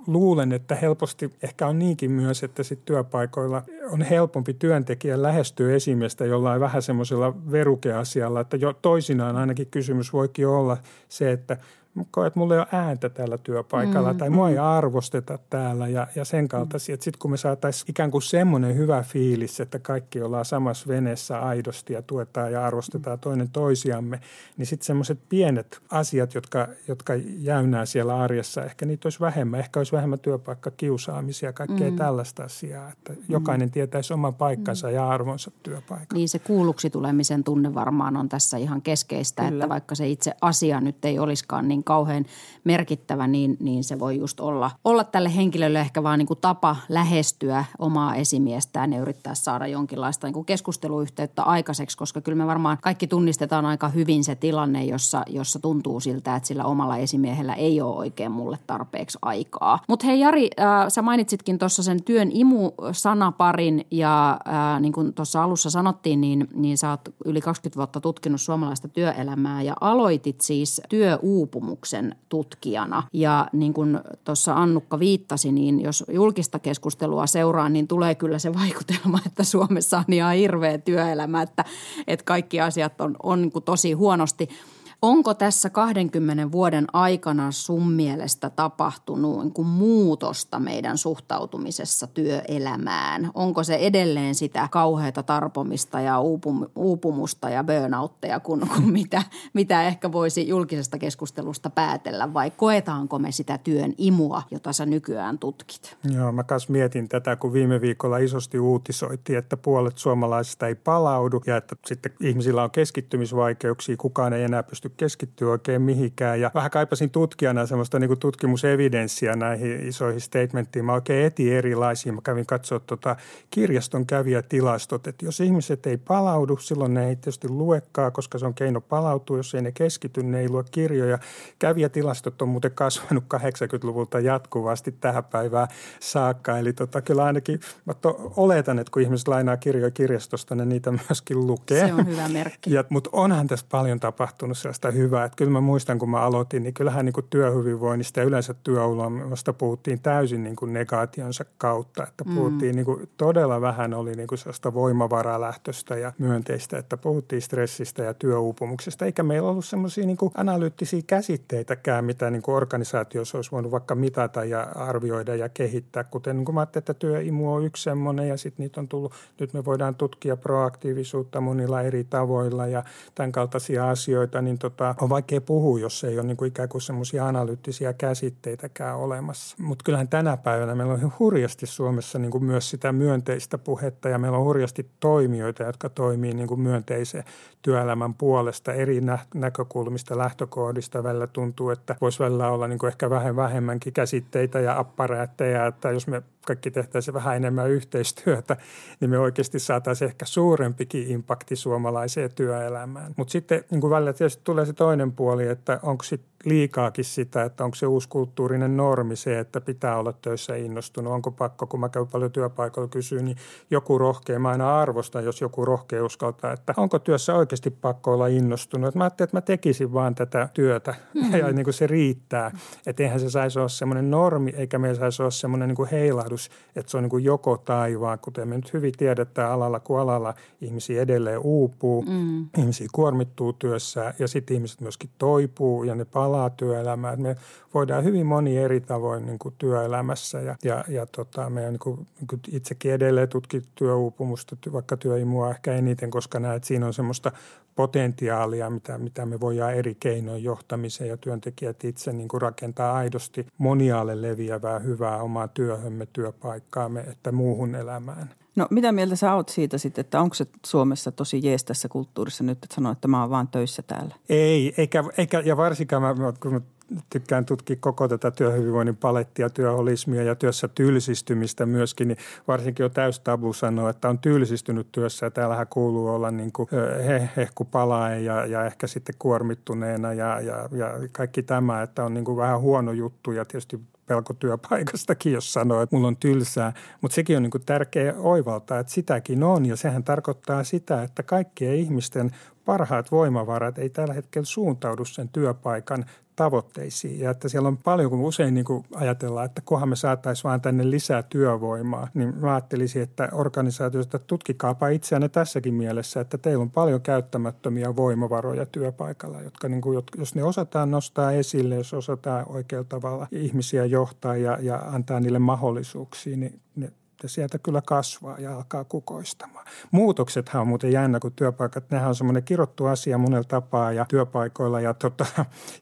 luulen, että helposti ehkä on niinkin myös, että sit työpaikoilla on helpompi työntekijän lähestyä esimiestä jollain vähän semmoisella verukeasialla, että jo toisinaan ainakin kysymys voikin olla se, että – koen, että mulla ei ole ääntä tällä työpaikalla mm, tai mua mm. ei arvosteta täällä ja, ja sen kaltaisia. Mm. Sitten kun me saataisiin ikään kuin semmoinen hyvä fiilis, että kaikki ollaan samassa veneessä aidosti ja tuetaan ja arvostetaan mm. toinen toisiamme, niin sitten semmoiset pienet asiat, jotka, jotka jäynää siellä arjessa, ehkä niitä olisi vähemmän. Ehkä olisi vähemmän työpaikkakiusaamisia, kaikkea mm. tällaista asiaa, että jokainen mm. tietäisi oman paikkansa mm. ja arvonsa työpaikalla. Niin se kuulluksi tulemisen tunne varmaan on tässä ihan keskeistä, Kyllä. että vaikka se itse asia nyt ei olisikaan niin niin kauhean merkittävä, niin, niin se voi just olla, olla tälle henkilölle ehkä vaan niin kuin tapa lähestyä omaa esimiestään ja yrittää saada jonkinlaista niin kuin keskusteluyhteyttä aikaiseksi, koska kyllä me varmaan kaikki tunnistetaan aika hyvin se tilanne, jossa, jossa tuntuu siltä, että sillä omalla esimiehellä ei ole oikein mulle tarpeeksi aikaa. Mutta hei Jari, äh, sä mainitsitkin tuossa sen työn imu-sanaparin ja äh, niin kuin tuossa alussa sanottiin, niin, niin sä oot yli 20 vuotta tutkinut suomalaista työelämää ja aloitit siis työuupumus tutkimuksen tutkijana. Ja niin kuin tuossa Annukka viittasi, niin jos julkista keskustelua seuraa, niin tulee kyllä se vaikutelma, että Suomessa on ihan hirveä työelämä, että, että kaikki asiat on, on niin kuin tosi huonosti – Onko tässä 20 vuoden aikana sun mielestä tapahtunut niin kuin muutosta meidän suhtautumisessa työelämään? Onko se edelleen sitä kauheata tarpomista ja uupum- uupumusta ja burnoutteja kuin, kuin mitä, mitä ehkä voisi julkisesta keskustelusta päätellä vai koetaanko me sitä työn imua, jota sä nykyään tutkit? Joo, mä kanssa mietin tätä, kun viime viikolla isosti uutisoitiin, että puolet suomalaisista ei palaudu ja että sitten ihmisillä on keskittymisvaikeuksia, kukaan ei enää pysty keskittyä oikein mihinkään. Ja vähän kaipasin tutkijana semmoista niin tutkimusevidenssiä näihin isoihin statementtiin. Mä oikein etin erilaisia. Mä kävin katsoa tota kirjaston kävijätilastot, että jos ihmiset ei palaudu, silloin ne ei tietysti luekaan, koska se on keino palautua. Jos ei ne keskity, ne ei lue kirjoja. Kävijätilastot on muuten kasvanut 80-luvulta jatkuvasti tähän päivään saakka. Eli tota, kyllä ainakin mä to, oletan, että kun ihmiset lainaa kirjoja kirjastosta, ne niitä myöskin lukee. Se on hyvä merkki. Ja, mutta onhan tässä paljon tapahtunut sellaista hyvä. Että kyllä mä muistan, kun mä aloitin, niin kyllähän niin kuin työhyvinvoinnista ja yleensä työolosta puhuttiin täysin niin kuin negaationsa kautta. Että mm. puhuttiin mm. niin kuin, todella vähän oli niin kuin sellaista voimavaralähtöstä ja myönteistä, että puhuttiin stressistä ja työuupumuksesta. Eikä meillä ollut semmoisia niin analyyttisiä käsitteitäkään, mitä niin kuin organisaatiossa olisi voinut vaikka mitata ja arvioida ja kehittää. Kuten niin kuin mä ajattelin, että työimu on yksi semmoinen ja sitten niitä on tullut, nyt me voidaan tutkia proaktiivisuutta monilla eri tavoilla ja tämän kaltaisia asioita, niin tota, tota, on vaikea puhua, jos ei ole niin kuin ikään kuin semmoisia analyyttisiä käsitteitäkään olemassa. Mutta kyllähän tänä päivänä meillä on hurjasti Suomessa niin kuin myös sitä myönteistä puhetta ja meillä on hurjasti toimijoita, jotka toimii niin kuin myönteisen työelämän puolesta eri nä- näkökulmista, lähtökohdista. Välillä tuntuu, että voisi välillä olla niin kuin ehkä vähän vähemmänkin käsitteitä ja apparaatteja, että jos me kaikki tehtäisiin vähän enemmän yhteistyötä, niin me oikeasti saataisiin ehkä suurempikin impakti suomalaiseen työelämään. Mutta sitten niin kuin välillä tietysti tulee se toinen puoli, että onko sitten liikaakin sitä, että onko se uusi kulttuurinen normi se, että pitää olla töissä innostunut. Onko pakko, kun mä käyn paljon työpaikalla kysyä, niin joku rohkea, mä aina arvostan, jos joku rohkea uskaltaa, että onko työssä oikeasti pakko olla innostunut. Että mä ajattelin, että mä tekisin vaan tätä työtä mm-hmm. ja niin kuin se riittää. Että eihän se saisi olla semmoinen normi, eikä meillä saisi olla semmoinen niin kuin heilahdus, että se on niin kuin joko taivaan, kuten me nyt hyvin tiedetään alalla kuin alalla, ihmisiä edelleen uupuu, mm. ihmisiä kuormittuu työssä ja sitten ihmiset myöskin toipuu ja ne palaa palaa työelämään. Me voidaan hyvin moni eri tavoin niin kuin työelämässä ja, ja, ja tota, me niin kuin, niin kuin itsekin edelleen tutkit työuupumusta, vaikka työimua ehkä eniten, koska näet, siinä on semmoista potentiaalia, mitä, mitä me voidaan eri keinoin johtamiseen ja työntekijät itse niin kuin rakentaa aidosti moniaalle leviävää hyvää omaa työhömme, työpaikkaamme, että muuhun elämään. No mitä mieltä sä oot siitä sitten, että onko se Suomessa tosi jees tässä kulttuurissa nyt, että sanoo, että mä oon vaan töissä täällä? Ei, eikä, eikä ja varsinkaan mä, kun mä tykkään tutkia koko tätä työhyvinvoinnin palettia, työholismia ja työssä tylsistymistä myöskin, niin varsinkin on täys tabu sanoa, että on tylsistynyt työssä ja täällähän kuuluu olla niin kuin he, hehku palaen ja, ja ehkä sitten kuormittuneena ja, ja, ja kaikki tämä, että on niin kuin vähän huono juttu ja tietysti pelko työpaikastakin, jos sanoo, että mulla on tylsää. Mutta sekin on niin kuin tärkeä oivaltaa, että sitäkin on ja sehän tarkoittaa sitä, että kaikkien ihmisten parhaat voimavarat ei tällä hetkellä suuntaudu sen työpaikan tavoitteisiin. Ja että siellä on paljon, kun usein niin kuin ajatellaan, että kohan me saataisiin vaan tänne lisää työvoimaa, niin mä ajattelisin, että organisaatioista tutkikaapa itseänne tässäkin mielessä, että teillä on paljon käyttämättömiä voimavaroja työpaikalla, jotka niin kuin, jos ne osataan nostaa esille, jos osataan oikealla tavalla ihmisiä johtaa ja, ja antaa niille mahdollisuuksia, niin ne että sieltä kyllä kasvaa ja alkaa kukoistamaan. Muutoksethan on muuten jännä, kun työpaikat, nehän on semmoinen kirottu asia monella tapaa ja työpaikoilla ja, tota,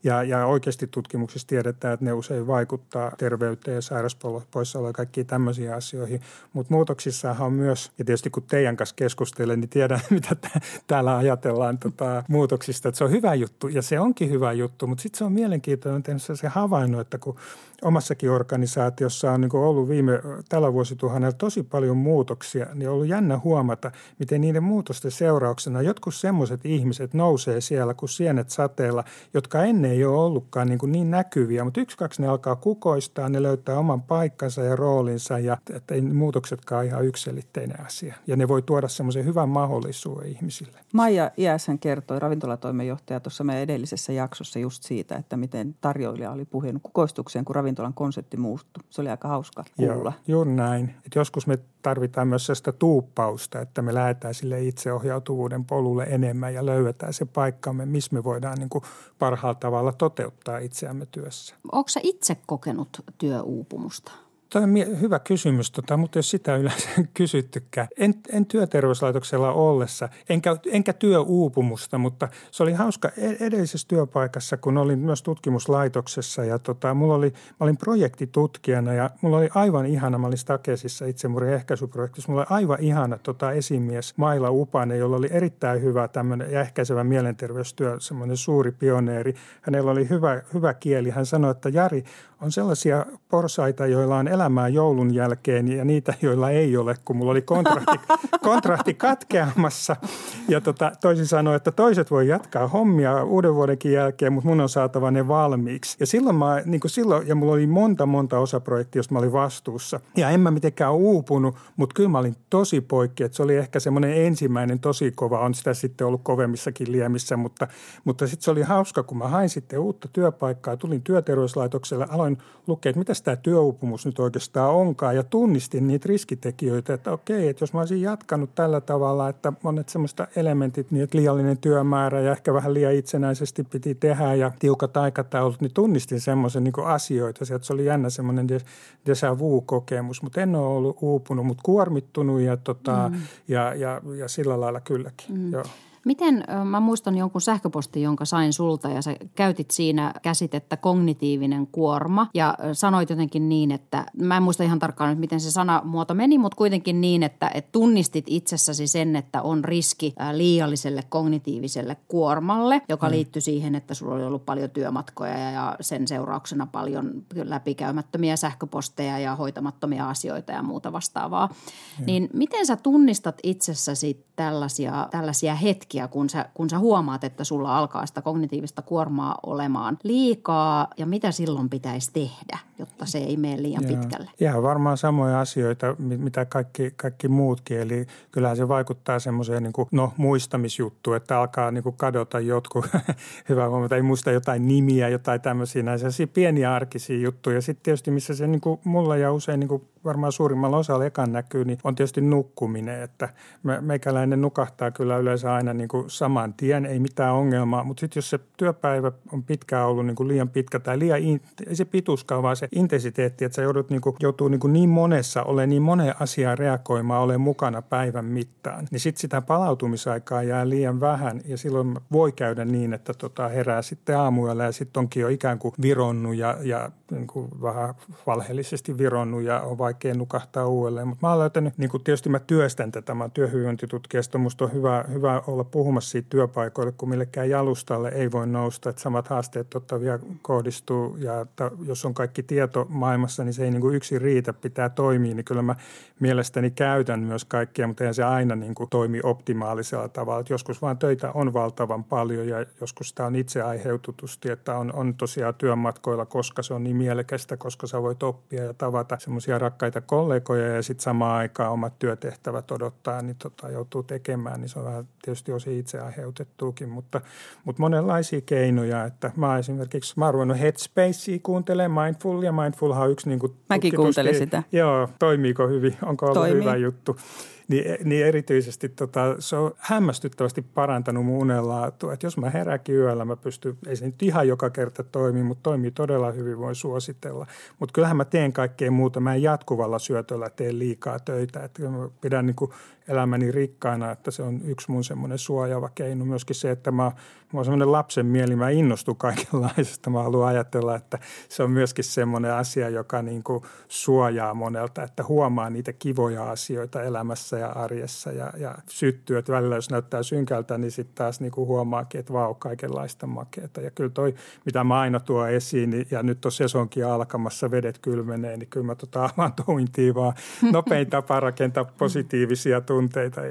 ja, ja oikeasti tutkimuksissa tiedetään, että ne usein vaikuttaa terveyteen ja sairauspoissaoloon ja kaikkiin tämmöisiin asioihin. Mutta muutoksissahan on myös, ja tietysti kun teidän kanssa keskustelen, niin tiedän, mitä t- täällä ajatellaan tota, muutoksista, että se on hyvä juttu ja se onkin hyvä juttu, mutta sitten se on mielenkiintoinen tehnyt se havainnut, että kun omassakin organisaatiossa on niin ollut viime tällä vuosituhannella tosi paljon muutoksia, niin on ollut jännä huomata, miten niiden muutosten seurauksena jotkut semmoiset ihmiset nousee siellä kuin sienet sateella, jotka ennen ei ole ollutkaan niin, niin näkyviä, mutta yksi, kaksi ne alkaa kukoistaa, ne löytää oman paikkansa ja roolinsa ja että ei muutoksetkaan ihan yksilitteinen asia. Ja ne voi tuoda semmoisen hyvän mahdollisuuden ihmisille. Maija Iäsen kertoi, ravintolatoimenjohtaja tuossa meidän edellisessä jaksossa just siitä, että miten tarjoilija oli puhunut kukoistukseen, kun ravintolan konsepti muuttui. Se oli aika hauska kuulla. Joo, juuri näin. Et joskus me tarvitaan myös sellaista tuuppausta, että me lähdetään sille itseohjautuvuuden polulle enemmän ja löydetään se paikkamme, missä me voidaan niin kuin parhaalla tavalla toteuttaa itseämme työssä. Onko itse kokenut työuupumusta? Tämä on hyvä kysymys, tota, mutta jos sitä yleensä kysyttykään. En, en työterveyslaitoksella ollessa, enkä, enkä työuupumusta, mutta se oli hauska e-, edellisessä työpaikassa, kun olin myös tutkimuslaitoksessa ja tota, mulla oli, mä olin projektitutkijana ja mulla oli aivan ihana, mä olin Stakesissa itsemurien ehkäisyprojektissa, mulla oli aivan ihana tota, esimies Maila Upanen, jolla oli erittäin hyvä tämmöinen ja ehkäisevä mielenterveystyö, semmoinen suuri pioneeri. Hänellä oli hyvä, hyvä kieli. Hän sanoi, että Jari, on sellaisia porsaita, joilla on elämää joulun jälkeen ja niitä, joilla ei ole, kun mulla oli kontrahti, kontrahti katkeamassa. Ja tota, toisin sanoen, että toiset voi jatkaa hommia uuden vuodenkin jälkeen, mutta mun on saatava ne valmiiksi. Ja silloin mä, niin kuin silloin, ja mulla oli monta, monta osaprojektia, josta mä olin vastuussa. Ja en mä mitenkään uupunut, mutta kyllä mä olin tosi poikki. Että se oli ehkä semmoinen ensimmäinen tosi kova, on sitä sitten ollut kovemmissakin liemissä, mutta, mutta sitten se oli hauska, kun mä hain sitten uutta työpaikkaa, tulin työterveyslaitokselle, aloin lukea, että mitä tämä työuupumus nyt oikeastaan onkaan ja tunnistin niitä riskitekijöitä, että okei, että jos mä olisin jatkanut tällä tavalla, että monet semmoista elementit, niin että liiallinen työmäärä ja ehkä vähän liian itsenäisesti piti tehdä ja tiukat aikataulut, niin tunnistin semmoisen niin asioita. Sieltä se oli jännä semmoinen déjà vu-kokemus, mutta en ole ollut uupunut, mutta kuormittunut ja, tota, mm. ja, ja, ja sillä lailla kylläkin, mm. joo. Miten, mä muistan jonkun sähköpostin, jonka sain sulta ja sä käytit siinä käsitettä kognitiivinen kuorma ja sanoit jotenkin niin, että mä en muista ihan tarkkaan nyt miten se sanamuoto meni, mutta kuitenkin niin, että, että tunnistit itsessäsi sen, että on riski liialliselle kognitiiviselle kuormalle, joka mm. liittyy siihen, että sulla oli ollut paljon työmatkoja ja sen seurauksena paljon läpikäymättömiä sähköposteja ja hoitamattomia asioita ja muuta vastaavaa. Mm. Niin miten sä tunnistat itsessäsi tällaisia, tällaisia hetkiä? Hetkiä, kun sä, kun sä huomaat, että sulla alkaa sitä kognitiivista kuormaa olemaan liikaa ja mitä silloin pitäisi tehdä, jotta se ei mene liian Joo. pitkälle? Ihan varmaan samoja asioita, mitä kaikki, kaikki muutkin. Eli kyllähän se vaikuttaa semmoiseen niin kuin, no, muistamisjuttuun, että alkaa niin kuin kadota jotkut, hyvä huomata, ei muista jotain nimiä, jotain tämmöisiä näisiä pieniä arkisia juttuja. Sitten tietysti missä se niin kuin, mulla ja usein niin kuin varmaan suurimmalla osalla ekan näkyy, niin on tietysti nukkuminen. Että meikäläinen nukahtaa kyllä yleensä aina niin kuin saman tien, ei mitään ongelmaa. Mutta sitten jos se työpäivä on pitkään ollut niin kuin liian pitkä tai liian, in, ei se pituuskaan, vaan se intensiteetti, että sä joudut niin kuin, joutuu niin, kuin niin monessa, ole niin moneen asiaan reagoimaan, ole mukana päivän mittaan. Niin sitten sitä palautumisaikaa jää liian vähän ja silloin voi käydä niin, että tota herää sitten aamuyöllä ja sitten onkin jo ikään kuin vironnut ja, ja niin kuin vähän valheellisesti vironnut ja on vaikea nukahtaa uudelleen. Mutta mä oon löytänyt, niin kuin tietysti mä työstän tätä, mä oon työhyvinvointitutkijasta, musta on hyvä, hyvä olla puhumassa siitä työpaikoille, kun millekään jalustalle ei voi nousta, että samat haasteet totta vielä kohdistuu ja että jos on kaikki tieto maailmassa, niin se ei niin kuin yksin riitä, pitää toimia, niin kyllä mä mielestäni käytän myös kaikkia, mutta eihän se aina niin kuin toimi optimaalisella tavalla. Että joskus vaan töitä on valtavan paljon ja joskus sitä on itse aiheututusti, että on, on tosiaan työmatkoilla, koska se on niin mielekästä, koska sä voit oppia ja tavata semmoisia rakkaita kollegoja ja sitten samaan aikaan omat työtehtävät odottaa, niin tota, joutuu tekemään, niin se on vähän tietysti tosi itse aiheutettuukin, mutta, mutta monenlaisia keinoja, että mä esimerkiksi, mä oon Headspacea kuuntelemaan Mindful ja Mindful on yksi niin kuin Mäkin kuuntelin sitä. Joo, toimiiko hyvin, onko ollut Toimii. hyvä juttu niin, niin erityisesti tota, se on hämmästyttävästi parantanut mun unenlaatua. Että jos mä herääkin yöllä, mä pystyn, ei se nyt ihan joka kerta toimi, mutta toimii todella hyvin, voin suositella. Mutta kyllähän mä teen kaikkea muuta. Mä en jatkuvalla syötöllä tee liikaa töitä. Että mä pidän niin kuin elämäni rikkaana, että se on yksi mun semmoinen suojaava keino. Myöskin se, että mä, mä oon semmoinen lapsen mieli, mä innostun kaikenlaisesta. Mä haluan ajatella, että se on myöskin semmoinen asia, joka niin kuin suojaa monelta, että huomaa niitä kivoja asioita elämässä ja arjessa ja, ja syttyy, että välillä jos näyttää synkältä, niin sitten taas niin kuin huomaakin, että vau, kaikenlaista makeata. Ja kyllä toi, mitä mä aina tuon esiin, niin, ja nyt on sesonkin alkamassa, vedet kylmenee, niin kyllä mä tota avantointiin vaan nopein tapa rakentaa positiivisia tunteita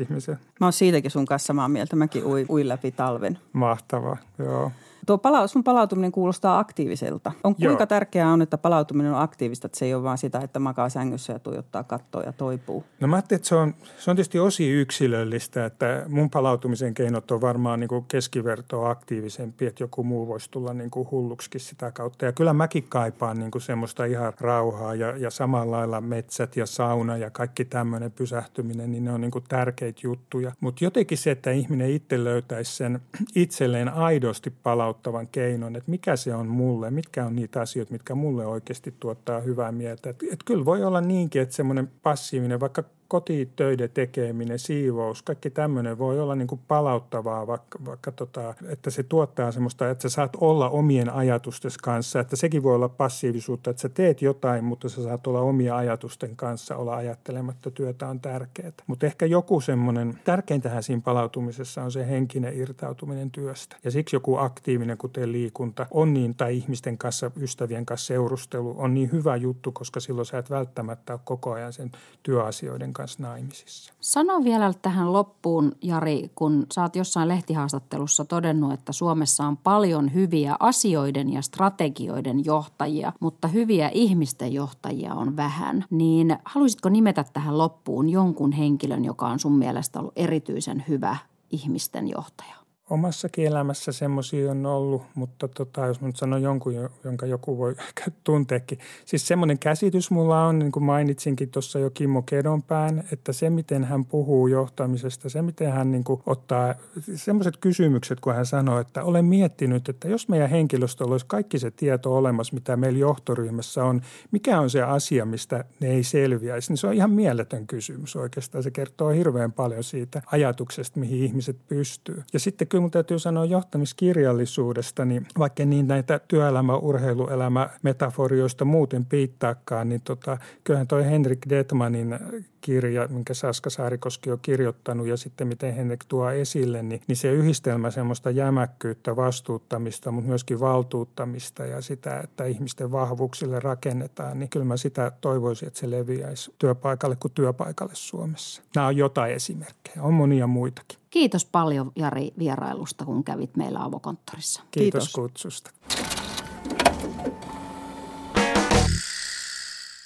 ihmisen. Mä oon siitäkin sun kanssa samaa mieltä. Mäkin uin, uin läpi talven. Mahtavaa, joo. Tuo pala- sun palautuminen kuulostaa aktiiviselta. On, kuinka Joo. tärkeää on, että palautuminen on aktiivista, että se ei ole vaan sitä, että makaa sängyssä ja tuijottaa kattoa ja toipuu? No mä ajattelin, että se on, se on tietysti osi yksilöllistä, että mun palautumisen keinot on varmaan niin kuin keskivertoa aktiivisempi, että joku muu voisi tulla niin kuin hulluksi sitä kautta. Ja kyllä mäkin kaipaan niin kuin semmoista ihan rauhaa ja, ja samalla lailla metsät ja sauna ja kaikki tämmöinen pysähtyminen, niin ne on niin kuin tärkeitä juttuja. Mutta jotenkin se, että ihminen itse löytäisi sen itselleen aidosti palautumisen palauttavan keinon, että mikä se on mulle, mitkä on niitä asioita, mitkä mulle oikeasti tuottaa hyvää mieltä. Että, että kyllä voi olla niinkin, että semmoinen passiivinen, vaikka kotitöiden tekeminen, siivous, kaikki tämmöinen voi olla niin kuin palauttavaa, vaikka, vaikka tota, että se tuottaa semmoista, että sä saat olla omien ajatusten kanssa, että sekin voi olla passiivisuutta, että sä teet jotain, mutta sä saat olla omia ajatusten kanssa, olla ajattelematta, työtä on tärkeää. Mutta ehkä joku semmoinen, tärkeintähän siinä palautumisessa on se henkinen irtautuminen työstä. Ja siksi joku aktiivinen, kuten liikunta, on niin, tai ihmisten kanssa, ystävien kanssa seurustelu, on niin hyvä juttu, koska silloin sä et välttämättä ole koko ajan sen työasioiden kanssa naimisissa. Sano vielä tähän loppuun, Jari, kun oot jossain lehtihaastattelussa todennut, että Suomessa on paljon hyviä asioiden ja strategioiden johtajia, mutta hyviä ihmisten johtajia on vähän. Niin haluaisitko nimetä tähän loppuun jonkun henkilön, joka on sun mielestä ollut erityisen hyvä ihmisten johtaja? Omassakin elämässä semmoisia on ollut, mutta tota, jos nyt sanon jonkun, jonka joku voi tunteekin. Siis semmoinen käsitys mulla on, niin kuin mainitsinkin tuossa jo Kimmo Kedonpään, että se miten hän puhuu johtamisesta, se miten hän niin kuin ottaa semmoiset kysymykset, kun hän sanoo, että olen miettinyt, että jos meidän henkilöstöllä olisi kaikki se tieto olemassa, mitä meillä johtoryhmässä on, mikä on se asia, mistä ne ei selviäisi, niin se on ihan mieletön kysymys oikeastaan. Se kertoo hirveän paljon siitä ajatuksesta, mihin ihmiset pystyy. Ja sitten kyllä mun täytyy sanoa johtamiskirjallisuudesta, niin vaikka niin näitä työelämä, urheiluelämä, metaforioista muuten piittaakaan, niin tota, kyllähän toi Henrik Detmanin kirja, minkä Saska Saarikoski on kirjoittanut ja sitten miten Henrik tuo esille, niin, niin se yhdistelmä semmoista jämäkkyyttä, vastuuttamista, mutta myöskin valtuuttamista ja sitä, että ihmisten vahvuuksille rakennetaan, niin kyllä mä sitä toivoisin, että se leviäisi työpaikalle kuin työpaikalle Suomessa. Nämä on jotain esimerkkejä, on monia muitakin. Kiitos paljon Jari vierailusta, kun kävit meillä avokonttorissa. Kiitos, Kiitos. kutsusta.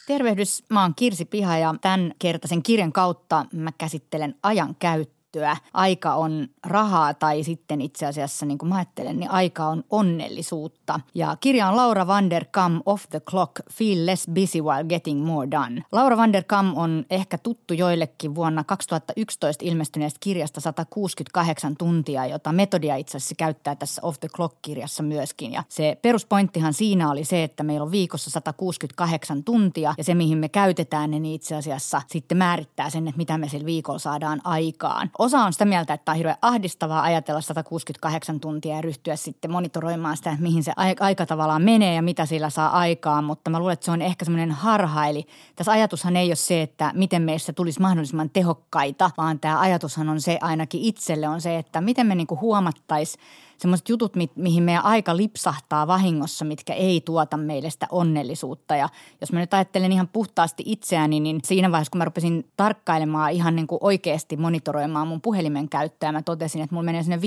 Tervehdys, mä oon Kirsi Piha ja tämän kertaisen kirjan kautta mä käsittelen ajan käyttöä käyttöä. Aika on rahaa tai sitten itse asiassa, niin kuin mä ajattelen, niin aika on onnellisuutta. Ja kirja on Laura van der Kam Off the Clock, Feel Less Busy While Getting More Done. Laura van der Kam on ehkä tuttu joillekin vuonna 2011 ilmestyneestä kirjasta 168 tuntia, jota metodia itse asiassa käyttää tässä Off the Clock-kirjassa myöskin. Ja se peruspointtihan siinä oli se, että meillä on viikossa 168 tuntia ja se, mihin me käytetään niin itse asiassa sitten määrittää sen, että mitä me sillä viikolla saadaan aikaan osa on sitä mieltä, että on hirveän ahdistavaa ajatella 168 tuntia ja ryhtyä sitten monitoroimaan sitä, mihin se aika tavallaan menee ja mitä sillä saa aikaan. Mutta mä luulen, että se on ehkä semmoinen harha. Eli tässä ajatushan ei ole se, että miten meistä tulisi mahdollisimman tehokkaita, vaan tämä ajatushan on se ainakin itselle on se, että miten me niinku huomattaisiin semmoiset jutut, mi- mihin meidän aika lipsahtaa vahingossa, mitkä ei tuota meille sitä onnellisuutta. Ja jos mä nyt ajattelen ihan puhtaasti itseäni, niin siinä vaiheessa, kun mä rupesin tarkkailemaan ihan niin kuin oikeasti monitoroimaan mun puhelimen käyttöä, mä totesin, että mulla menee sinne 5-6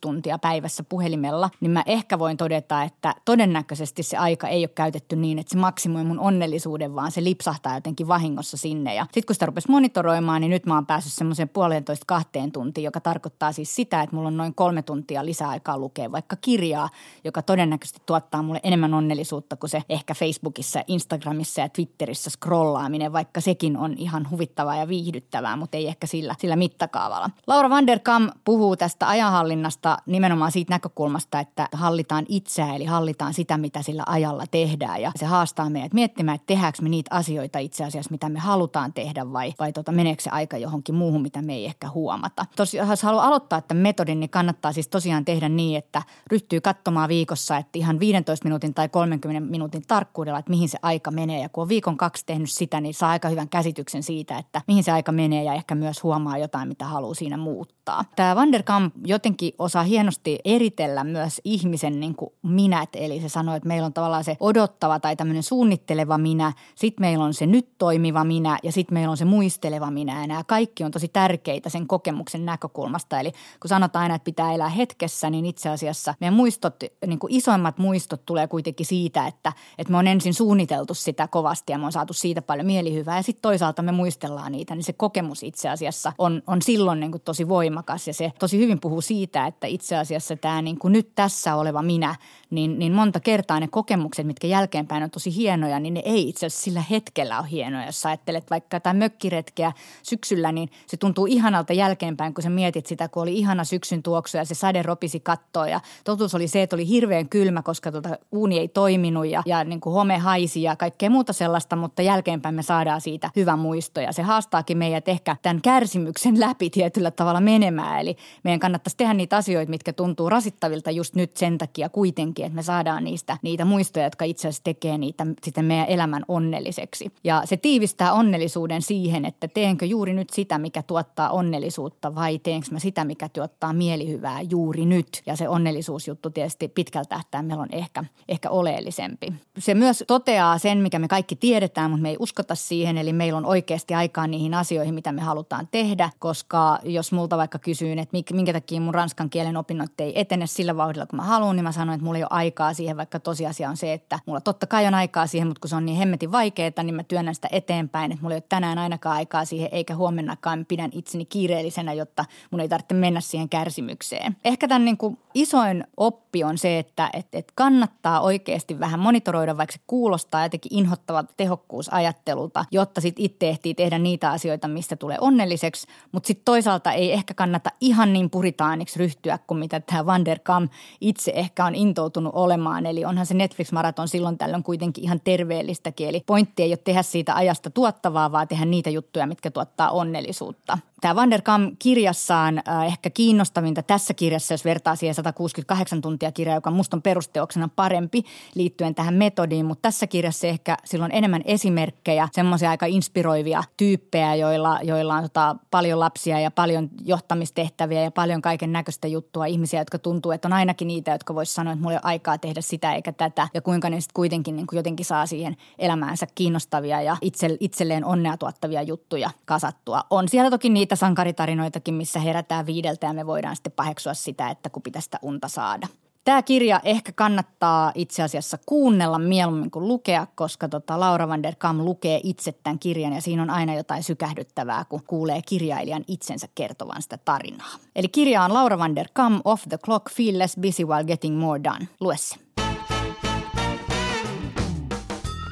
tuntia päivässä puhelimella, niin mä ehkä voin todeta, että todennäköisesti se aika ei ole käytetty niin, että se maksimoi mun onnellisuuden, vaan se lipsahtaa jotenkin vahingossa sinne. Ja sitten kun sitä rupesi monitoroimaan, niin nyt mä oon päässyt semmoiseen puolentoista kahteen tuntiin, joka tarkoittaa siis sitä, että mulla on noin kolme tuntia lisäaikaa lukea vaikka kirjaa, joka todennäköisesti tuottaa mulle enemmän onnellisuutta kuin se ehkä Facebookissa, Instagramissa ja Twitterissä scrollaaminen, vaikka sekin on ihan huvittavaa ja viihdyttävää, mutta ei ehkä sillä, sillä mittakaavalla. Laura van der Kam puhuu tästä ajanhallinnasta nimenomaan siitä näkökulmasta, että hallitaan itseä, eli hallitaan sitä, mitä sillä ajalla tehdään. Ja se haastaa meidät miettimään, että tehdäänkö me niitä asioita itse asiassa, mitä me halutaan tehdä vai, vai tota, meneekö se aika johonkin muuhun, mitä me ei ehkä huomata. Tosiaan, jos haluaa aloittaa tämän metodin, niin kannattaa siis tosiaan tehdä niin, että ryhtyy katsomaan viikossa, että ihan 15 minuutin tai 30 minuutin tarkkuudella, että mihin se aika menee. Ja kun on viikon kaksi tehnyt sitä, niin saa aika hyvän käsityksen siitä, että mihin se aika menee ja ehkä myös huomaa jotain, mitä haluaa siinä muuttaa. Tämä Vanderkamp jotenkin osaa hienosti eritellä myös ihmisen niin kuin minät, eli se sanoo, että meillä on tavallaan se odottava tai tämmöinen suunnitteleva minä, sitten meillä on se nyt toimiva minä ja sitten meillä on se muisteleva minä. Ja nämä kaikki on tosi tärkeitä sen kokemuksen näkökulmasta. Eli kun sanotaan aina, että pitää elää hetkessä, niin itse asiassa meidän muistot, niin kuin isoimmat muistot tulee kuitenkin siitä, että, että me on ensin suunniteltu sitä kovasti ja me on saatu siitä paljon mielihyvää. Ja sitten toisaalta me muistellaan niitä, niin se kokemus itse asiassa on, on silloin niin kuin tosi voimakas. Ja se tosi hyvin puhuu siitä, että itse asiassa tämä niin kuin nyt tässä oleva minä, niin, niin monta kertaa ne kokemukset, mitkä jälkeenpäin on tosi hienoja, niin ne ei itse asiassa sillä hetkellä ole hienoja. Jos ajattelet vaikka jotain mökkiretkeä syksyllä, niin se tuntuu ihanalta jälkeenpäin, kun sä mietit sitä, kun oli ihana syksyn tuoksu ja se sade ropisi kattoa ja totuus oli se, että oli hirveän kylmä, koska tuota uuni ei toiminut ja, ja niin kuin home haisi ja kaikkea muuta sellaista, mutta jälkeenpäin me saadaan siitä hyvä muisto ja se haastaakin meidät ehkä tämän kärsimyksen läpi tietyllä tavalla menemään. Eli meidän kannattaisi tehdä niitä asioita, mitkä tuntuu rasittavilta just nyt sen takia kuitenkin, että me saadaan niistä niitä muistoja, jotka itse asiassa tekee niitä sitten meidän elämän onnelliseksi. Ja se tiivistää onnellisuuden siihen, että teenkö juuri nyt sitä, mikä tuottaa onnellisuutta vai teenkö mä sitä, mikä tuottaa mielihyvää juuri nyt. Ja se onnellisuusjuttu tietysti pitkältä tähtäimellä on ehkä, ehkä oleellisempi. Se myös toteaa sen, mikä me kaikki tiedetään, mutta me ei uskota siihen. Eli meillä on oikeasti aikaa niihin asioihin, mitä me halutaan tehdä, koska jos multa vaikka kysyyn, että minkä takia mun ranskan kielen opinnot ei etene sillä vauhdilla, kun mä haluan, niin mä sanon, että mulla ei ole aikaa siihen, vaikka tosiasia on se, että mulla totta kai on aikaa siihen, mutta kun se on niin hemmetin vaikeaa, niin mä työnnän sitä eteenpäin, että mulla ei ole tänään ainakaan aikaa siihen, eikä huomennakaan pidän itseni kiireellisenä, jotta mun ei tarvitse mennä siihen kärsimykseen. Ehkä tämän niin kuin isoin oppi on se, että et, et kannattaa oikeasti vähän monitoroida, vaikka se kuulostaa jotenkin inhottavalta tehokkuusajattelulta, jotta sitten itse ehtii tehdä niitä asioita, mistä tulee onnelliseksi, mutta sitten toisaalta ei ehkä kannata ihan niin puritaaniksi ryhtyä kuin mitä tämä Van der Kam itse ehkä on intoutunut olemaan. Eli onhan se Netflix-maraton silloin tällöin kuitenkin ihan terveellistäkin. Eli pointti ei ole tehdä siitä ajasta tuottavaa, vaan tehdä niitä juttuja, mitkä tuottaa onnellisuutta. Tämä Van der Kam kirjassaan äh, ehkä kiinnostavinta tässä kirjassa, jos vertaa siihen 168 tuntia kirja, joka musta on perusteoksena parempi liittyen tähän metodiin, mutta tässä kirjassa ehkä silloin enemmän esimerkkejä, semmoisia aika inspiroivia tyyppejä, joilla, joilla on tota, paljon lapsia ja paljon johtamistehtäviä ja paljon kaiken näköistä juttua, ihmisiä, jotka tuntuu, että on ainakin niitä, jotka voisi sanoa, että mulla ei ole aikaa tehdä sitä eikä tätä ja kuinka ne sitten kuitenkin niin kuin jotenkin saa siihen elämäänsä kiinnostavia ja itse, itselleen onnea tuottavia juttuja kasattua. On siellä toki niitä niitä sankaritarinoitakin, missä herätään viideltä ja me voidaan sitten paheksua sitä, että kun pitäisi sitä unta saada. Tämä kirja ehkä kannattaa itse asiassa kuunnella mieluummin kuin lukea, koska tota Laura van der Kam lukee itse tämän kirjan ja siinä on aina jotain sykähdyttävää, kun kuulee kirjailijan itsensä kertovan sitä tarinaa. Eli kirja on Laura van der Kam, Off the Clock, Feel Less Busy While Getting More Done. Lue se.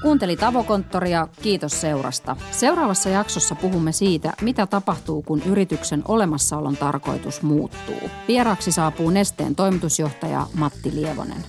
Kuuntelit Avokonttoria, kiitos seurasta. Seuraavassa jaksossa puhumme siitä, mitä tapahtuu, kun yrityksen olemassaolon tarkoitus muuttuu. Vieraaksi saapuu Nesteen toimitusjohtaja Matti Lievonen.